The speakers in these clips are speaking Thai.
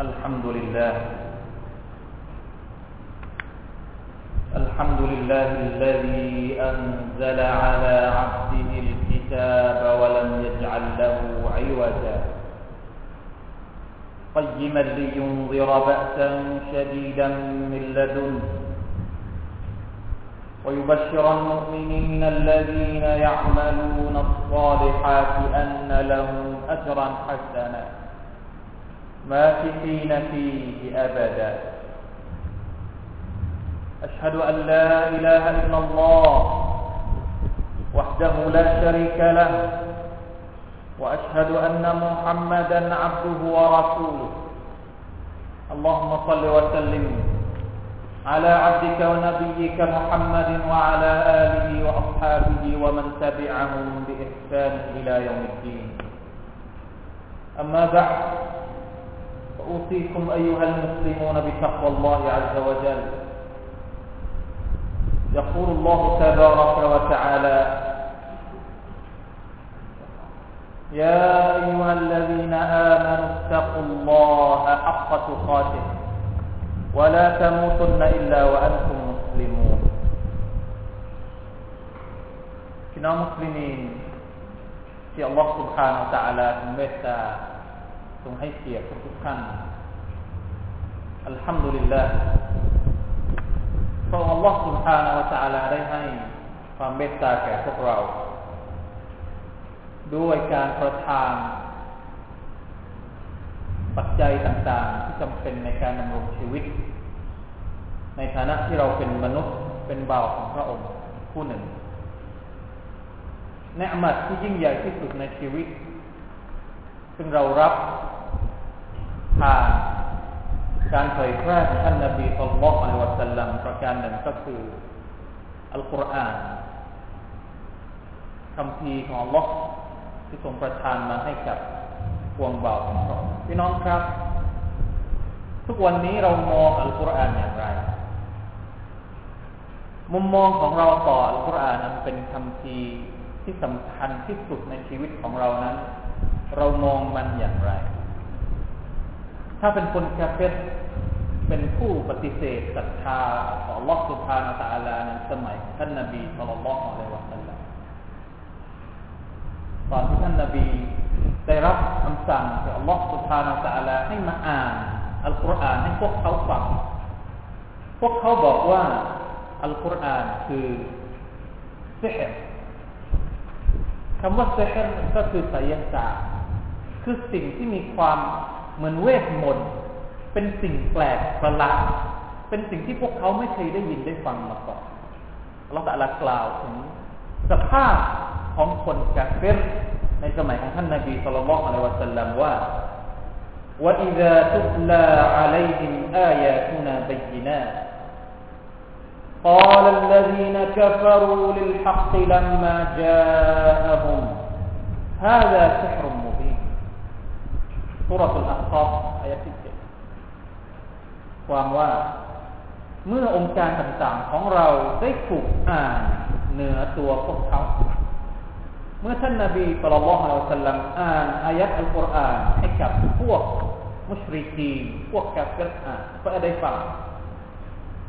الحمد لله. الحمد لله الذي أنزل على عبده الكتاب ولم يجعل له عوجا. قيما لينظر بأسا شديدا من لدنه. ويبشر المؤمنين الذين يعملون الصالحات أن لهم أجرا حسنا. ماكثين فيه أبدا. أشهد أن لا إله إلا الله وحده لا شريك له وأشهد أن محمدا عبده ورسوله. اللهم صل وسلم على عبدك ونبيك محمد وعلى آله وأصحابه ومن تبعهم بإحسان إلى يوم الدين. أما بعد أوصيكم أيها المسلمون بتقوى الله عز وجل. يقول الله تبارك وتعالى يا أيها الذين آمنوا اتقوا الله حق تقاته ولا تموتن إلا وأنتم مسلمون. كنا مسلمين في الله سبحانه وتعالى متى ทรงเมตตาทรงให้เกียรติทุกท่านอัลฮัมดุลิลลาห์พระองค์ Allah سبحانه และ تعالى ได้ให้ความเมตตาแก่พวกเรา ด้วยการประทานปัจจัยต่างๆ ที่จำเป็นในการดำรงชีวิต ในฐานะที่เราเป็นมนุษย์เป็นบ่าวของพระองค์ผู้หนึ่งเนืมัดที่ยิ่งใหญ่ที่สุดในชีวิต ซึ่งเรารับผ่านการเผยแพร่ของท่านนบีสุลต่านอัลวะสัลลัมประการหนึ่งก็คืออัลกุรอานคำพีของอัลลอฮ์ที่ทรงประทานมาให้กับพวงเบาของพระองค์พี่น้องครับ ทุกวันนี้เรามองอัลกุรอานอย่างไร มุมมองของเราต่ออัลกุรอานนั้นเป็นคำพีที่สำคัญที่สุดในชีวิตของเรานั้น เรามองมันอย่างไร ถ้าเป็นคนกาเฟตเป็นผู้ปฏิเสธศรัทธาขอลอสุภานตาลาในสมัยท่านนบีสุลต่านละอะลัยวะสัลลัมตอนที่ท่านนบีได้รับคำสั่งจากอัลลอฮฺสุบฮานตะอาลาให้มาอ่านอัลกุรอานให้พวกเขาฟัง พวกเขาบอกว่าอัลกุรอานคือเซฮ์คำว่าเซฮ์ก็คือไสยศาสตร์ คือสิ่งที่มีความเหมือนเวทมนต์เป็นสิ่งแปลกประหลาด เป็นสิ่งที่พวกเขาไม่เคยได้ยินได้ฟังมาก่อนเราแต่ละกล่าวถึงสภาพของคนกาเฟรในสมัยของท่านนบีสุลต่านอะลัยวะสัลลัมว่า وإذا تتلى عليهم آياتنا بينات قال الذين كفروا للحق لما جاءهم هذا سحر مبين سورة الأحقاف آية 7ความว่า เมื่อองค์การต่างๆของเราได้ถูกอ่านเหนือตัวพวกเขาเมื่อท่านนาบีสุลต่านละฮ์สัลลัมอ่านอายัดอัลกุรอานให้กับพวกมุชริกีพวกกาเฟรอ่านเพื่อได้ฟัง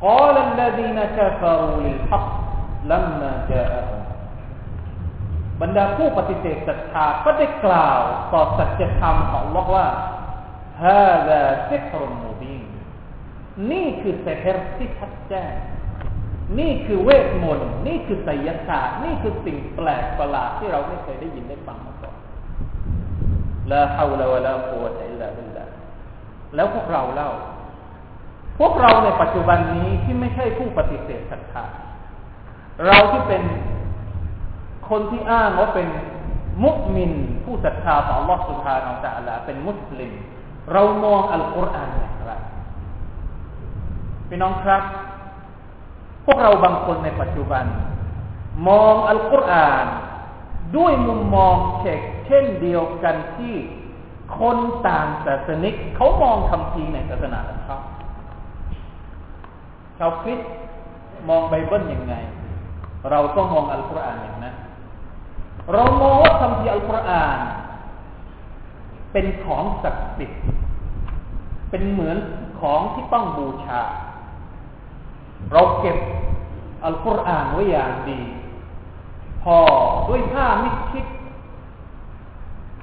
قال الذين كفروا للحق لما جاءهم บรรดาผู้ปฏิเสธศรัทธาก็ได้กล่าวต่อสัจธรรมของลอกว่าฮาซาซิฮรุมูบินนี่คือเซฮรที่ชัดแจ้งนี่คือเวทมนต์นี่คือไสยศาสตร์นี่คือสิ่งแปลกประหลาดที่เราไม่เคยได้ยินได้ฟังมาก่อนลาฮาวลาวะลาโควะอิลลาบิลลาแล้วพวกเราเล่า พวกเราในปัจจุบันนี้ที่ไม่ใช่ผู้ปฏิเสธศรัทธาเราที่เป็น คนที่อ้างว่าเป็นมุสลิมผู้ศรัทธาต่อ Allah سبحانه และ تعالى เป็นมุสลิม เรามองอัลกุรอานอย่างไรพี่น้องครับพวกเราบางคนในปัจจุบัน มองอัลกุรอานด้วยมุมมองเช็คเช่นเดียวกันที่คนต่างศาสนิกเขามองคำพีในศาสนาของเขาชาวคริสต์มองไบเบิลยังไง เราก็มองอัลกุรอานอย่างนั้น เรามองว่าคำพีอัลกุรอานเป็นของศักดิ์สิทธิ์ เป็นเหมือนของที่ต้องบูชา เราเก็บอัลกุรอานไว้อย่างดี พอด้วยผ้ามิดชิด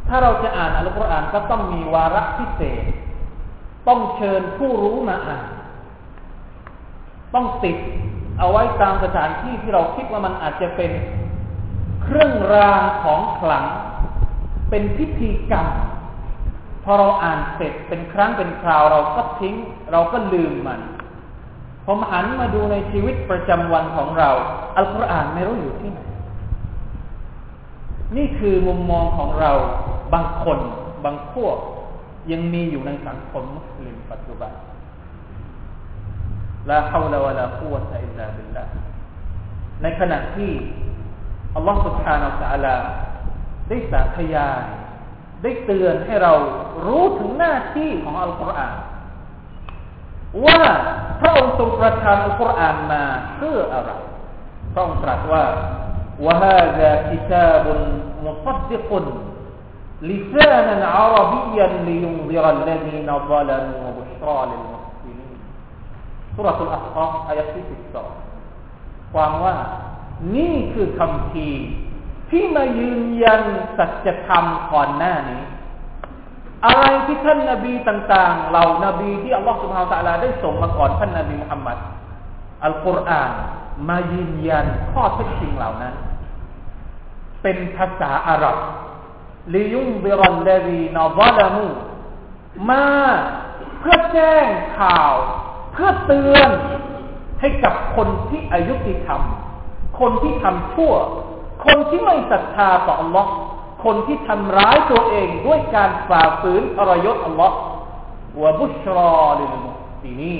ถ้าเราจะอ่านอัลกุรอานก็ต้องมีวาระพิเศษ ต้องเชิญผู้รู้มาอ่าน ต้องติดเอาไว้ตามสถานที่ที่เราคิดว่ามันอาจจะเป็น เครื่องรางของขลัง เป็นพิธีกรรม พอเราอ่านเสร็จเป็นครั้งเป็นคราวเราก็ทิ้ง เราก็ลืมมันผมหันมาดูในชีวิตประจำวันของเรา อัลกุรอานไม่รู้อยู่ที่ไหน นี่คือมุมมองของเราบางคน บางพวก ยังมีอยู่ในสังคมมุสลิมปัจจุบันลาฮาวลาวะลากุวะตะอิลลาบิลลาในขณะที่ อัลลอฮฺ سبحانه และ تعالى ได้สาธยายได้เตือนให้เรารู้ถึงหน้าที่ของอัลกุรอานว่าพระองค์ทรงประทานอัลกุรอานมาเพื่ออะไรพระองค์ตรัสว่า وهذا كتاب مصدق لسانا عربيا لينذر الذين ظلموا وبشرى للمحسنين سورة الأحقاف อายะที่12ความว่า นี่คือคำพีที่มายืนยันสัจธรรมก่อนหน้านี้ อะไรที่ท่านนาบีต่างๆ เหล่านาบีที่อัลลอฮฺสุบฮาวตะลาได้ส่งมาก่อนท่านนาบีมุฮัมมัดอัลกุรอานมายืนยันข้อเท็จจริงเหล่านั้น เป็นภาษาอาหรับลิยุงบิรันเลวีนอวาดามูมาเพื่อแจ้งข่าว เพื่อเตือนให้กับคนที่อายุติธรรม คนที่ทำชั่ว คนที่ไม่ศรัทธาต่ออัลลอฮ์คนที่ทำร้ายตัวเองด้วยการฝ่าฝืนอรยศอัลลอฮ์วะบุชรอลิลมุสีนี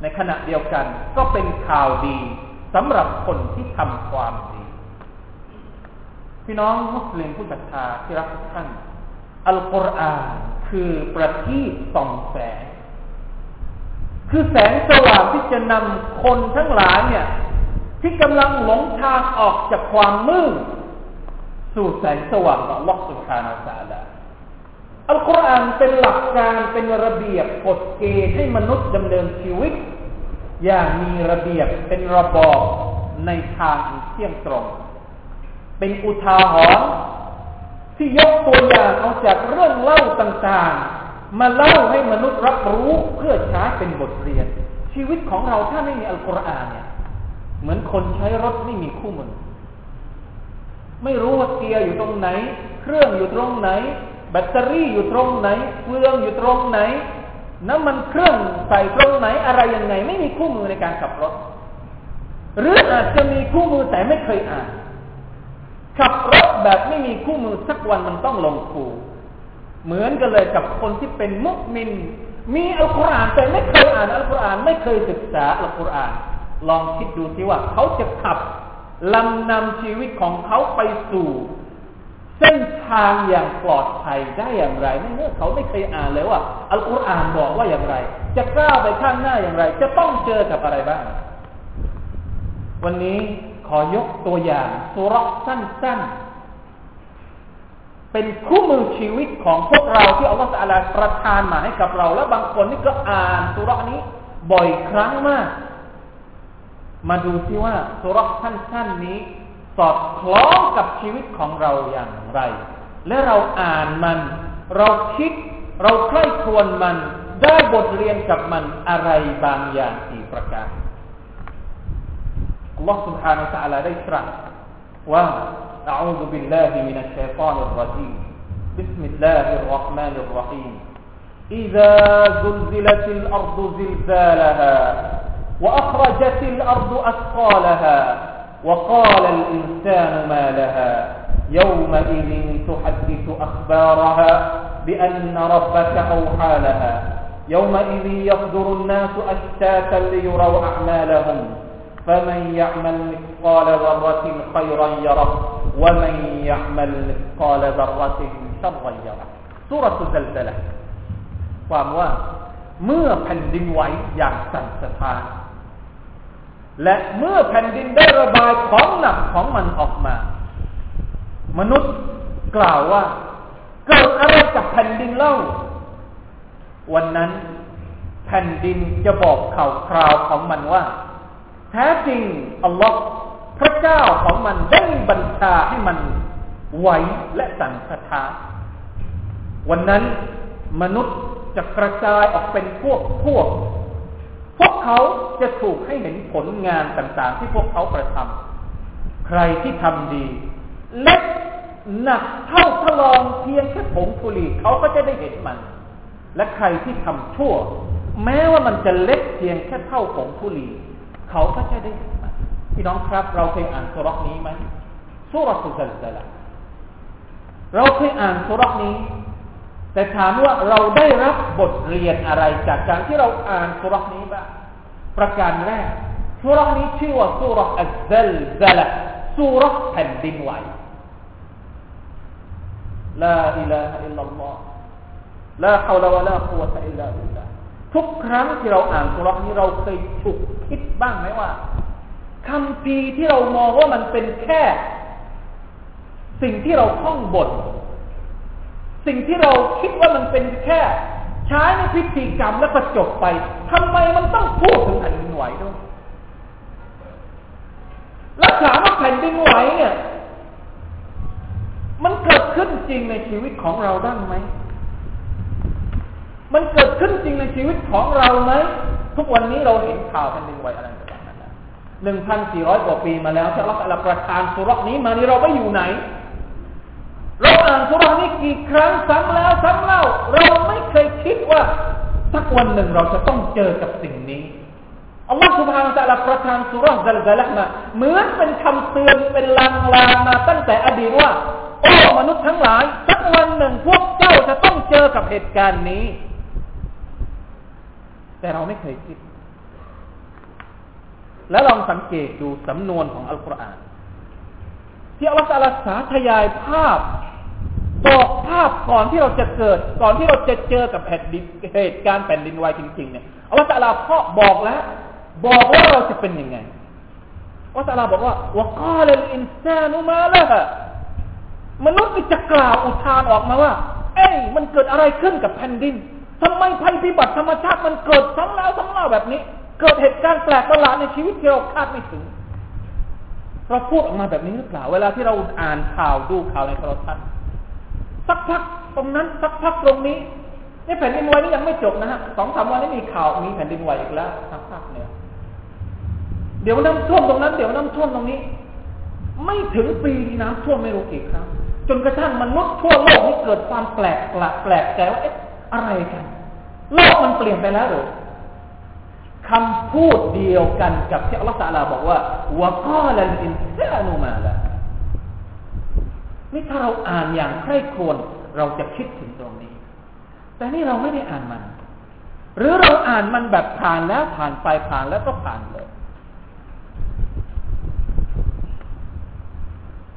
ในขณะเดียวกันก็เป็นข่าวดีสำหรับคนที่ทำความดี พี่น้องมุสลิมผู้ศรัทธาที่รักทุกท่าน อัลกุรอานคือประทีปส่องแสง คือแสงสว่างที่จะนำคนทั้งหลายเนี่ย ที่กำลังหลงทางออกจากความมืดสู่แสงสว่างของลกสุขานาสาลาอัลกุรอานเป็นหลักการเป็นระเบียบกฎเกณฑ์ให้มนุษย์ดำเนินชีวิต อย่างมีระเบียบเป็นระบอบในทางเที่ยงตรง เป็นอุทาหรณ์ที่ยกตัวอย่างเอาจากเรื่องเล่าต่างๆ มาเล่าให้มนุษย์รับรู้เพื่อใช้เป็นบทเรียน ชีวิตของเราถ้าไม่มีอัลกุรอานเนี่ย เหมือนคนใช้รถไม่มีคู่มือ ไม่รู้ว่าเกียร์อยู่ตรงไหน เครื่องอยู่ตรงไหน แบตเตอรี่อยู่ตรงไหนเฟืองอยู่ตรงไหน น้ำมันเครื่องใส่ตรงไหนอะไรยังไง ไม่มีคู่มือในการขับรถ หรืออาจจะมีคู่มือแต่ไม่เคยอ่านขับรถแบบไม่มีคู่มือสักวันมันต้องลงคูเหมือนกันเลยกับคนที่เป็นมุสลิมมีอัลกุรอานแต่ไม่เคยอ่านอัลกุรอานไม่เคยศึกษาอัลกุรอาน ลองคิดดูสิว่าเขาจะขับลำนำชีวิตของเขาไปสู่เส้นทางอย่างปลอดภัยได้อย่างไรเมื่อเขาไม่เคยอ่านเลยว่าอัลกุรอานบอกว่าอย่างไร จะกล้าไปข้างหน้าอย่างไร จะต้องเจอกับอะไรบ้าง วันนี้ขอยกตัวอย่างสุรสั้นๆ เป็นคู่มือชีวิตของพวกเราที่อัลลอฮฺประทานมาให้กับเรา และบางคนนี่ก็อ่านสุรนี้บ่อยครั้งมาก มาดูซิว่าสุรสั้นๆนี้ สอดคล้องกับชีวิตของเราอย่างไร และเราอ่านมัน เราคิด เราใคร่ครวญมัน ได้บทเรียนกับมันอะไรบางอย่างสี่ประการอัลลอฮฺ سبحانه และ تعالى ได้ตรัสว่า أعوذ بالله من الشيطان الرجيم بسم الله الرحمن الرحيم إذا زلزلت الأرض زلزالها وأخرجت الأرض أثقالها وقال الإنسان ما لها يومئذ تحدث أخبارها بأن ربك أوحى لها يومئذ يصدر الناس أشتاتا ليروا أعمالهم فمن يعمل مثقال ذرة خيرا يره ومن يعمل مثقال ذرة شرا يره سورة الزلزلة ความว่าเมื่อแผ่นดินไหวอย่างสั่นสะท้าน และเมื่อแผ่นดินได้ระบายของหนักของมันออกมา มนุษย์กล่าวว่า เกิดอะไรกับแผ่นดินเล่า วันนั้น แผ่นดินจะบอกข่าวคราวของมันว่าแท้จริงอัลลอฮ์พระเจ้าของมันได้บัญชาให้มันไหวและสั่นสะท้านวันนั้นมนุษย์จะกระจายออกเป็นพวกพวก พวกเขาจะถูกให้เห็นผลงานต่างๆ ที่พวกเขากระทำใครที่ทำดี เล็กหนักเท่าทลองเพียงแค่ผงฟุลีเขาก็จะได้เห็นมัน และใครที่ทำชั่ว แม้ว่ามันจะเล็กเพียงแค่เท่าผงฟุลีเขาก็จะได้เห็นมันพี่น้องครับ เราเคยอ่านสุรษนี้ไหมสุรสุซัลซละเราเคยอ่านสุรษนี้ แต่ถามว่าเราได้รับบทเรียนอะไรจากการที่เราอ่านสุรษนี้บ้างประการแรกสุรษนี้ชื่อว่าสุรษอัลซัลซลสุรษแผ่นดินไหวลาอิลาฮะอิลลัลลอฮ์ลาฮาวลาวะลากุวะตะอิลลาบิลลาทุกครั้งที่เราอ่านสุรษนี้เราเคยฉุกคิดบ้างไหมว่าคำพีที่เรามองว่ามันเป็นแค่ สิ่งที่เราท่องบท สิ่งที่เราคิดว่ามันเป็นแค่ ใช้ในพิธีกรรมแล้วก็จบไปทำไมมันต้องพูดถึงแผ่นดินไหวด้วยแล้วถามว่าแผ่นดินไหวเนี่ย มันเกิดขึ้นจริงในชีวิตของเราได้ไหมมันเกิดขึ้นจริงในชีวิตของเราไหมทุกวันนี้เราเห็นข่าวแผ่นดินไหวอะไรต่างๆหนึ่งพันสี่ร้อยกว่าปีมาแล้วถ้าเราประทานสุรนี้มานี่เราไปอยู่ไหน เราอ่านสุรนี้กี่ครั้งซ้ำแล้วซ้ำเล่า เราไม่เคยคิดว่าสักวันหนึ่งเราจะต้องเจอกับสิ่งนี้อัลลอฮฺสุบฮานาอัลลอฮฺประทานสุรซัลซัลละมาเหมือนเป็นคำเตือนเป็นลางลามาตั้งแต่อดีตว่าโอ้มนุษย์ทั้งหลาย สักวันหนึ่งพวกเจ้าจะต้องเจอกับเหตุการณ์นี้ แต่เราไม่เคยคิด แล้วลองสังเกตดูสำนวนของอัลกุรอาน ที่อัลลอฮฺสาธยายภาพ บอกภาพก่อนที่เราจะเกิด ก่อนที่เราจะเจอกับแผ่นดินเหตุการณ์แผ่นดินไหวจริงๆเนี่ยอัลลอฮฺพ่อบอกแล้ว บอกว่าเราจะเป็นยังไงอัลลอฮฺบอกว่าว่าก้าลอินซานุมาละมนุษย์จะกล่าวอุทานออกมาว่า เอ้ยมันเกิดอะไรขึ้นกับแผ่นดินทำไมภัยพิบัติธรรมชาติมันเกิดซ้ำแล้วซ้ำเล่าแบบนี้ เกิดเหตุการณ์แปลกประหลาดในชีวิตที่เราคาดไม่ถึง เราพูดออกมาแบบนี้หรือเปล่า เวลาที่เราอ่านข่าวดูข่าวในโทรทัศน์สักพักตรงนั้นสักพักตรงนี้นี่แผ่นดินไหวนี่ยังไม่จบนะฮะสองสามวันนี้มีข่าวมีแผ่นดินไหวอีกแล้วทางภาคเหนือเดี๋ยวน้ำท่วมตรงนั้น เดี๋ยวน้ำท่วมตรงนี้ ไม่ถึงปีน้ำท่วมไม่รู้กี่ครั้งจนกระทั่งมนุษย์ทั่วโลกนี่เกิดความแปลกแปลกแปลกใจว่าเอ๊ะอะไรกันโลกมันเปลี่ยนไปแล้วหรือ คำพูดเดียวกันกับที่อัลลอฮฺตาลาบอกว่าวะกาลันอินซานุมาละนี่ถ้าเราอ่านอย่างใคร่ครวญเราจะคิดถึงตรงนี้ แต่นี่เราไม่ได้อ่านมัน หรือเราอ่านมันแบบผ่านแล้วผ่านไปผ่านแล้วก็ผ่านเลย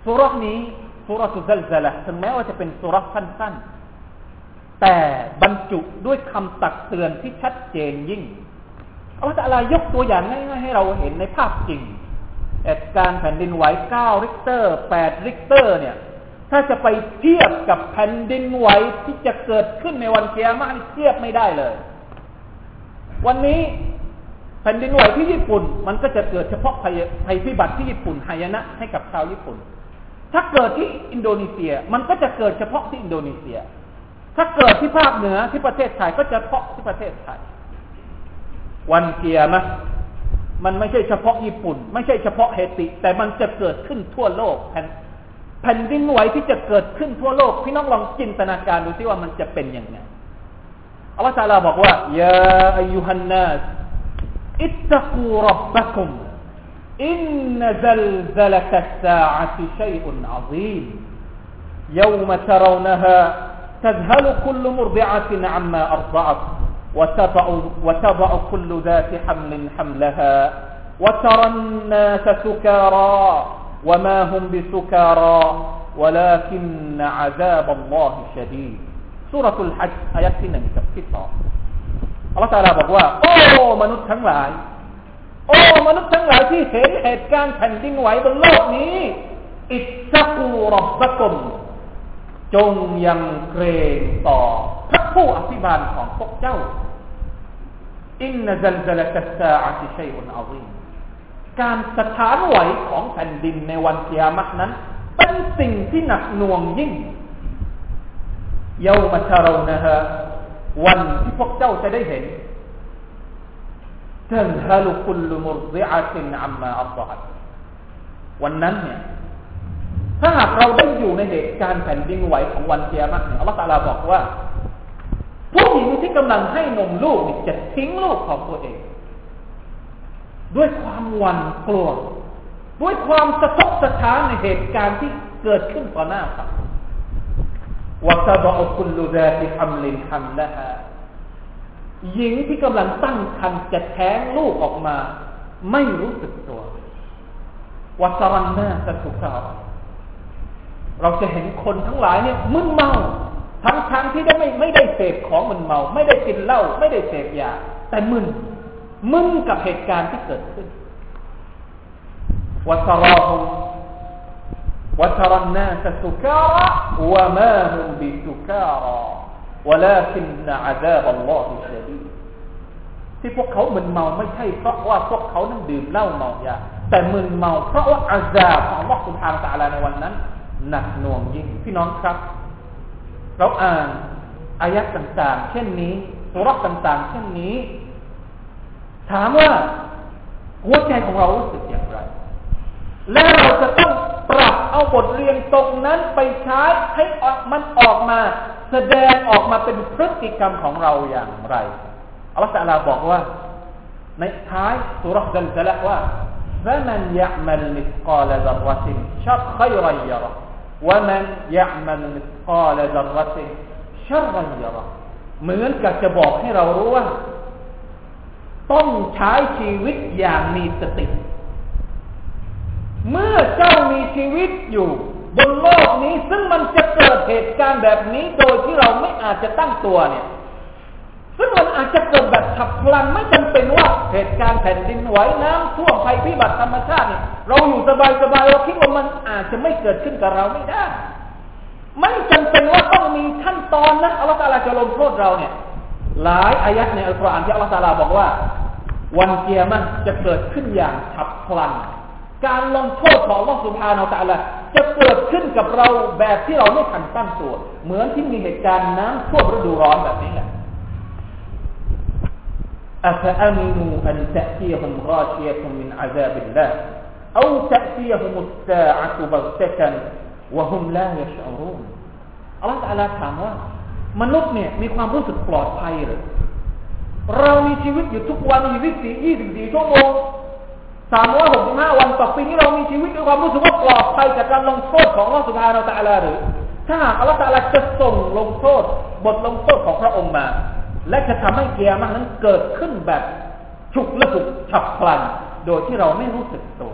สูเราะฮฺนี้สูเราะฮฺอัซซัลซะละฮฺถึงแม้ว่าจะเป็นสูเราะฮฺสั้นๆแต่บรรจุด้วยคำตักเตือนที่ชัดเจนยิ่ง อัลลอฮฺอะไรยกตัวอย่างง่ายๆให้เราเห็นในภาพจริงเหตุการณ์แผ่นดินไหว9ริกเตอร์8ริกเตอร์ เนี่ย ถ้าจะไปเทียบกับแผ่นดินไหวที่จะเกิดขึ้นในวันกิยามะฮฺเทียบไม่ได้เลย วันนี้แผ่นดินไหวที่ญี่ปุ่น มันก็จะเกิดเฉพาะภัยพิบัติที่ญี่ปุ่นหายนะให้กับชาวญี่ปุ่น ถ้าเกิดที่อินโดนีเซีย มันก็จะเกิดเฉพาะที่อินโดนีเซีย ถ้าเกิดที่ภาคเหนือที่ประเทศไทยก็จะเฉพาะที่ประเทศไทย วันเกียร์นะมันไม่ใช่เฉพาะญี่ปุ่น ไม่ใช่เฉพาะเฮติ แต่มันจะเกิดขึ้นทั่วโลกแผ่นแผ่นดินไหวที่จะเกิดขึ้นทั่วโลก พี่น้องลองจินตนาการดูสิว่ามันจะเป็นยังไงอัลลอฮฺตาลาบอกว่ายาอายุฮันนัสอิตตะกูรับบักุม إن زلزلة الساعة شيء عظيم يوم ترونها تذهل كل مرضعة عما أرضعت وتضع, وتضع كل ذات حمل حملها وترى الناس سكارى وما هم بسكارى ولكن عذاب الله شديد سورة الحج آيات ที่หนึ่งกับที่สองอัลลอฮฺตาลาบอกว่าโอ้มนุษย์ทั้งหลายโอ้มนุษย์ทั้งหลายที่เห็นเหตุการณ์แผ่นดินไหวบนโลกนี้ อิสกูรับบกุม จงยังเกรงต่อพระผู้อภิบาลของพวกเจ้า อินนัซัลซลตัสซาอัติชัยอุนอาวิการสถานไหวของแผ่นดินในวันเกียมักนั้น เป็นสิ่งที่หนักหน่วงยิ่งเยาวมัชเรานะฮะวันที่พวกเจ้าจะได้เห็นทันฮาลุคุลมุรซิอาตินอัมมาอัลลอฮ์วันนั้นเนี่ย ถ้าหากเราได้อยู่ในเหตุการณ์แผ่นดินไหวของวันเกียรติเนี่ยอัลลอฮฺตาลาบอกว่าผู้หญิงที่กำลังให้นมลูกจะทิ้งลูกของตัวเอง ด้วยความหวั่นกลัว ด้วยความสะทกสะท้านในเหตุการณ์ที่เกิดขึ้นต่อหน้าครับวะตะบะคุลลุดาติฮัมลินฮัมละฮะหญิงที่กำลังตั้งครรภ์จะแท้งลูกออกมา ไม่รู้สึกตัววะสรันนาสสุกา เราจะเห็นคนทั้งหลายเนี่ยมึนเมา ทั้งทั้งที่ได้ไม่ไม่ได้เสพของมึนเมา ไม่ได้กินเหล้าไม่ได้เสพยาแต่มึนมึนกับเหตุการณ์ที่เกิดขึ้นวะสราฮุม وترى الناس سكارى وما هم بسكارى ولكن عذاب الله شديد ที่พวกเขามึนเมาไม่ใช่เพราะว่าพวกเขานั้นดื่มเหล้าเมายาแต่มึนเมาเพราะว่าอาซาบของลอสุภาตาลาในวันนั้น หนักหน่วงยิ่งพี่น้องครับ เราอ่านอายัดต่างๆ เช่นนี้สุรษต่างๆ เช่นนี้ ถามว่าหัวใจของเรารู้สึกอย่างไร และเราจะต้องปรับเอาบทเรียนตรงนั้นไปใช้ให้ออกมันออกมา แสดงออกมาเป็นพฤติกรรมของเราอย่างไรอัลลอฮฺตะลาบอกว่า ในท้ายสุรษดัลซละว่า فمن يعمل مثقال ذرة شر خيرا يره ومن يعمل مثقال ذرة شرا يره เหมือนกับจะบอกให้เรารู้ว่า ต้องใช้ชีวิตอย่างมีสติเมื่อเจ้ามีชีวิตอยู่ บนโลกนี้ซึ่งมันจะเกิดเหตุการณ์แบบนี้โดยที่เราไม่อาจจะตั้งตัวเนี่ย ซึ่งมันอาจจะเกิดแบบฉับพลันไม่จำเป็นว่าเหตุการณ์แผ่นดินไหวน้ำท่วมภัยพิบัติธรรมชาติเนี่ยเราอยู่สบายๆเราคิดว่ามันอาจจะไม่เกิดขึ้นกับเราไม่ได้ ไม่จำเป็นว่าต้องมีขั้นตอนนั้นอัลลอฮฺตาลาจะลงโทษเราเนี่ย หลายอายัดในอัลกุรอานที่อัลลอฮฺตาลาบอกว่า วันเกียร์มันจะเกิดขึ้นอย่างฉับพลัน การลงโทษของลอสุภานาตะละจะเกิดขึ้นกับเราแบบที่เราไม่ทันตั้งตัว เหมือนที่มีเหตุการณ์น้ำท่วมฤดูร้อนแบบนี้แหละ أفأمنوا أن تأتيهم غاشية من عذاب الله أو تأتيهم الساعة بغتة وهم لا يشعرون อัลลอฮฺตะลาถามว่า มนุษย์เนี่ยมีความรู้สึกปลอดภัยหรือเรามีชีวิตอยู่ทุกวันยี่สิบสี่ยี่สิบสี่ชั่วโมงสามร้อยหกสิบห้าวันต่อปีนี้เรามีชีวิตด้วยความรู้สึกว่าปลอดภัยจากการลงโทษของอัลลอฮฺสุบฮานาตะลาหรือ ถ้าหากอัลลอฮฺตะลาจะส่งลงโทษ บทลงโทษของพระองค์มา และจะทำให้เกียร์มันนั้นเกิดขึ้นแบบฉุกละหุกฉับพลัน โดยที่เราไม่รู้สึกตัว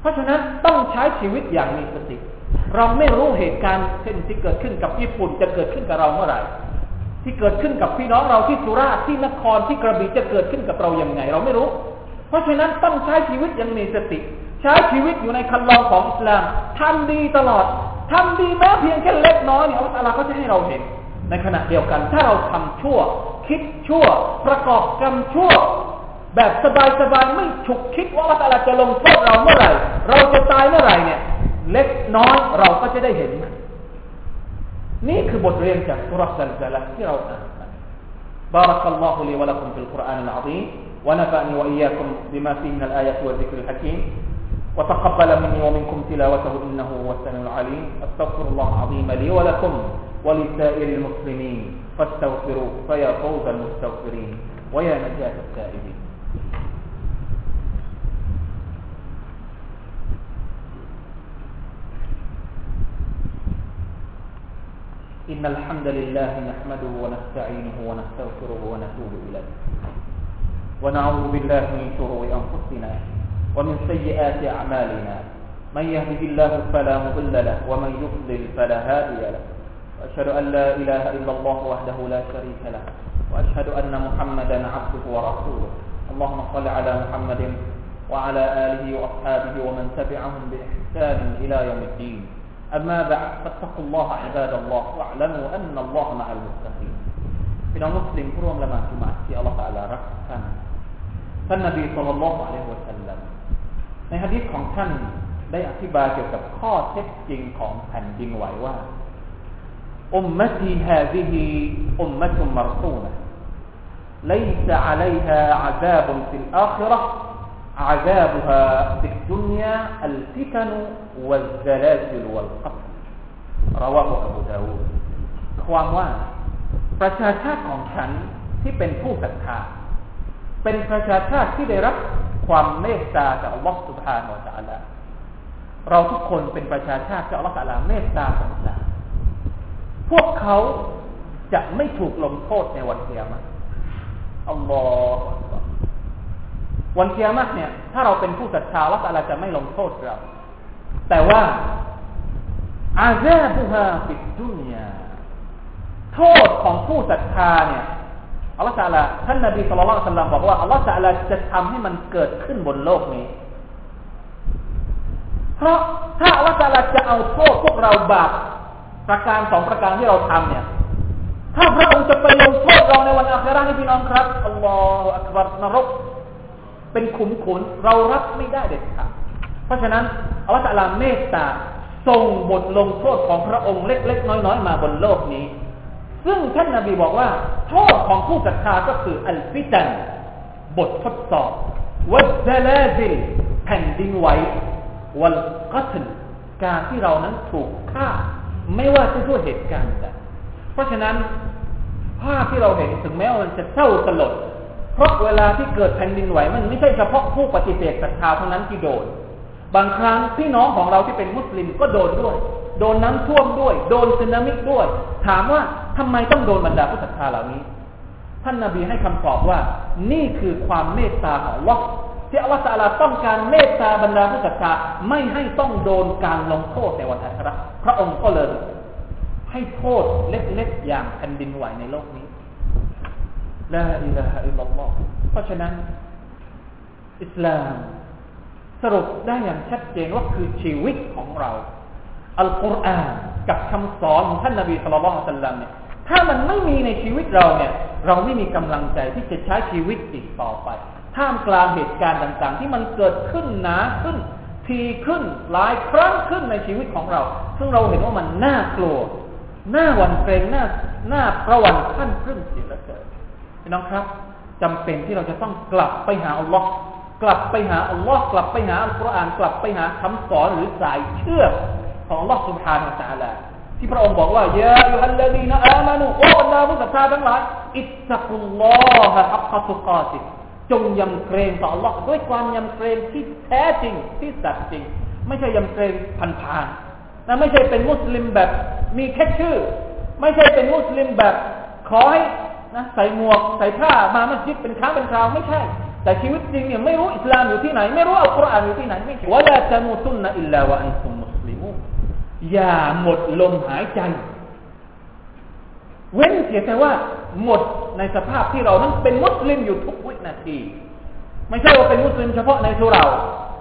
เพราะฉะนั้นต้องใช้ชีวิตอย่างมีสติ เราไม่รู้เหตุการณ์เช่นที่เกิดขึ้นกับญี่ปุ่นจะเกิดขึ้นกับเราเมื่อไหร่ ที่เกิดขึ้นกับพี่น้องเราที่สุราษฎร์ที่นครที่กระบี่จะเกิดขึ้นกับเราอย่างไง เราไม่รู้ เพราะฉะนั้นต้องใช้ชีวิตอย่างมีสติ ใช้ชีวิตอยู่ในคันลองของอิสลามทำดีตลอดทำดีแม้เพียงแค่เล็กน้อยเนี่ยอัลลอฮฺก็จะให้เราเห็น ในขณะเดียวกัน ถ้าเราทำชั่ว คิดชั่ว ประกอบกรรมชั่ว แบบสบายๆไม่ฉุกคิดว่าอัลลอฮฺจะลงโทษเราเมื่อไหร่ เราจะตายเมื่อไหร่เนี่ย เล็กน้อยเราก็จะได้เห็น นี่คือบทเรียนจากสุรษะซัลซที่เราอ่าน بارك الله لي ولكم في القرآن العظيم ونفعني وإياكم بما فيه من الآيات والذكر الحكيم وتقبل مني ومنكم تلاوته إنه هو السميع العليم أستغفر الله العظيم لي ولكم ولسائر المسلمين فاستغفروه فيا فوز المستغفرين ويا نجاة التائبين إن الحمد لله نحمده ونستعينه ونستغفره ونتوب إليه. ونعوذ بالله من شرور أنفسنا ومن سيئات أعمالنا. من يهده الله فلا مضل له ومن يضلل فلا هادي له. وأشهد أن لا إله إلا الله وحده لا شريك له وأشهد أن محمدا عبده ورسوله. اللهم صل على محمد وعلى آله وأصحابه ومن تبعهم بإحسان إلى يوم الدين. أما بعد فاتقوا الله عباد الله واعلموا أن الله مع المتقين. พี่น้องมุสลิมผู้ร่วมละหมาดจุมาที่อัลลอฮฺอาลารักท่านท่านนบีสุลต่านละอัลลอฮฺสัลลัมในฮะดิษของท่านได้อธิบายเกี่ยวกับข้อเท็จจริงของแผ่นดินไหวว่า อุมมตีฮาซิฮีอุมมะตุมมรซูนะ ليس عليها عذاب في الآخرة عذابها في الدنيا الفتن والزلازل والقتل رواه أبو داود ความว่าประชาชาติของฉันที่เป็นผู้ศรัทธาเป็นประชาชาติที่ได้รับความเมตตาจากอัลลอฮฺสุบฮานาอัลลอฮฺเราทุกคนเป็นประชาชาติที่อัลลอฮฺตะลาเมตตาสงสาร พวกเขาจะไม่ถูกลงโทษในวันเกียรติอัลลอฮฺวันเกียรติเนี่ย ถ้าเราเป็นผู้ศรัทธาอัลลอฮฺตะลาจะไม่ลงโทษเรา แต่ว่าอาซาบุฮาฟิดดุนยาโทษของผู้ศรัทธาเนี่ยอัลลอฮฺตะลาท่านนบีสุลต่านบอกว่าอัลลอฮฺตะลาจะทำให้มันเกิดขึ้นบนโลกนี้ เพราะถ้าอัลลอฮฺจะเอาโทษพวกเราบาป ประการสองประการที่เราทำเนี่ย ถ้าพระองค์จะไปลงโทษเราในวันอาครานี่พี่น้องครับอัลลอฮฺอักบารนรก เป็นขุมขนเรารับไม่ได้เด็ดขาดเพราะฉะนั้นอัลลอฮฺเมตตาส่งบทลงโทษของพระองค์เล็ก ๆ น้อย ๆ มาบนโลกนี้ ซึ่งท่านนาบีบอกว่า โทษของผู้ศรัทธาก็คืออัลฟิตันบททดสอบวัซลาซิลแผ่นดินไหววัลกัตลการที่เรานั้นถูกฆ่า ไม่ว่าจะด้วยเหตุการณ์ใดเพราะฉะนั้นภาพที่เราเห็นถึงแม้ว่ามันจะเศร้าสลด เพราะเวลาที่เกิดแผ่นดินไหวมันไม่ใช่เฉพาะผู้ปฏิเสธศรัทธาเท่านั้นที่โดน บางครั้งพี่น้องของเราที่เป็นมุสลิมก็โดนด้วย โดนน้ำท่วมด้วย โดนสึนามิด้วย ถามว่าทำไมต้องโดนบรรดาผู้ศรัทธาเหล่านี้ ท่านนาบีให้คำตอบว่า นี่คือความเมตตาของลอ ที่อัลลอฮฺตาลาต้องการเมตตาบรรดาผู้ศรัทธาไม่ให้ต้องโดนการลงโทษในวันอาคราพระองค์ก็เลย ให้โทษเล็กๆอย่างแผ่นดินไหวในโลกนี้ลาอิลาฮะอิลลัลลอฮเพราะฉะนั้น อิสลามสรุปได้อย่างชัดเจนว่าคือชีวิตของเราอัลกุรอานกับคำสอนของท่านนบีสุลต่านสัลลัมเนี่ยถ้ามันไม่มีในชีวิตเราเนี่ย เราไม่มีกำลังใจที่จะใช้ชีวิตอีกต่อไป ท่ามกลางเหตุการณ์ต่าง ๆ ที่มันเกิดขึ้นหนาขึ้น ทีขึ้นหลายครั้งขึ้นในชีวิตของเรา ซึ่งเราเห็นว่ามันน่ากลัวน่าหวั่นเกรงน่าน่าประวัติท่านครึ่งเสียลือเกิดพี่น้องครับ จำเป็นที่เราจะต้องกลับไปหาอัลลอฮ์กลับไปหาอัลลอฮ์กลับไปหาอัลกุรอานกลับไปหาคำสอนหรือสายเชื่อของอัลลอฮ์สุบฮานาตะลาที่พระองค์บอกว่ายาอันลลอฮีนะอามานุโอ้บรรดาผู้ศรัทธาทั้งหลายอิตตักุลลอฮะอัคตุกาติ จงยำเกรงต่อ Allah ด้วยความยำเกรงที่แท้จริงที่สัตย์จริง ไม่ใช่ยำเกรงผ่านๆนะไม่ใช่เป็นมุสลิมแบบมีแค่ชื่อ ไม่ใช่เป็นมุสลิมแบบขอให้นะใส่หมวกใส่ผ้ามามัสยิดเป็นครั้งเป็นคราวไม่ใช่ แต่ชีวิตจริงเนี่ยไม่รู้อิสลามอยู่ที่ไหน ไม่รู้อัลกุรอานอยู่ที่ไหนไม่ใช่วะลาตมุตุนนะอิลลาวะอันตุมมุสลิมูอย่าหมดลมหายใจ เว้นเสียแต่ว่าหมดในสภาพที่เรานั้นเป็นมุสลิมอยู่ทุกวิ นาที ไม่ใช่ว่าเป็นมุสลิมเฉพาะในตัวเรา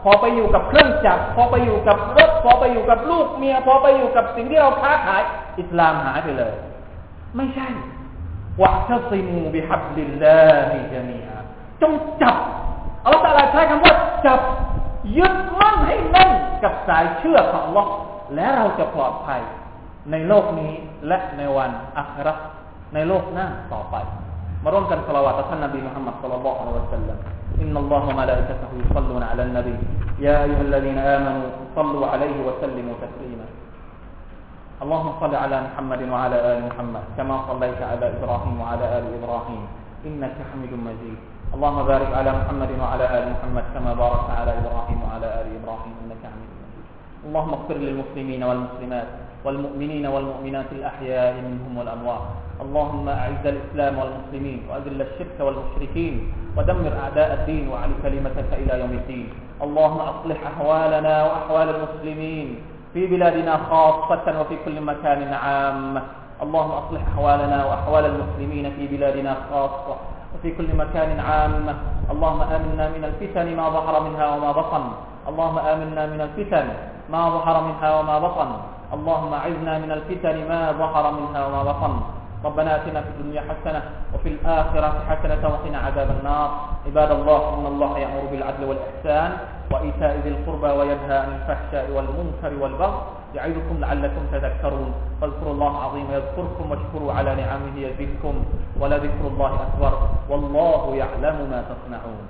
พอไปอยู่กับเครื่องจักร พอไปอยู่กับรถ พอไปอยู่กับลูกเมีย พอไปอยู่กับสิ่งที่เราค้าขาย อิสลามหายไปเลย ไม่ใช่วะทัซิมูบิฮับลิลลาฮิจามีอาจงจับอัลลอฮฺตาลาใช้คำว่าจับยึดมั่นให้แน่นกับสายเชื่อของอัลอและเราจะปลอดภัยในโลกนี้และในวันอัคราในโลกหน้าต่อไป meronkan salawat atas Nabi Muhammad sallallahu alaihi wasallam. Inna Allah wa malaikatahu yusalluna 'alan nabi. Ya ayyuhalladhina amanu sallu 'alaihi wa sallimu taslima. اللهم صل على محمد وعلى آل محمد كما صليت على إبراهيم وعلى آل إبراهيم إنك حميد مجيد اللهم بارك على محمد وعلى آل محمد كما باركت على إبراهيم وعلى آل إبراهيم إنك حميد مجيد اللهم اغفر للمسلمين والمسلمات والمؤمنين والمؤمنات الأحياء منهم والأموات. اللهم أعز الإسلام والمسلمين وأذل الشرك والمشركين ودمر أعداء الدين وعلي كلمتك إلى يوم الدين. اللهم أصلح أحوالنا وأحوال المسلمين في بلادنا خاصة وفي كل مكان عام. اللهم أصلح أحوالنا وأحوال المسلمين في بلادنا خاصة وفي كل مكان عام. اللهم آمنا من الفتن ما ظهر منها وما بطن. اللهم آمنا من الفتن ما ظهر منها وما بطن. اللهم أعذنا من الفتن ما ظهر منها وما بطن. ربنا آتنا في الدنيا حسنة وفي الآخرة حسنة وقنا عذاب النار. عباد الله إن الله يأمر بالعدل والإحسان وإيتاء ذي القربى وينهى عن الفحشاء والمنكر والبغي يعظكم لعلكم تذكرون. فاذكروا الله العظيم يذكركم واشكروا على نعمه يزدكم. ولذكر الله أكبر. والله يعلم ما تصنعون.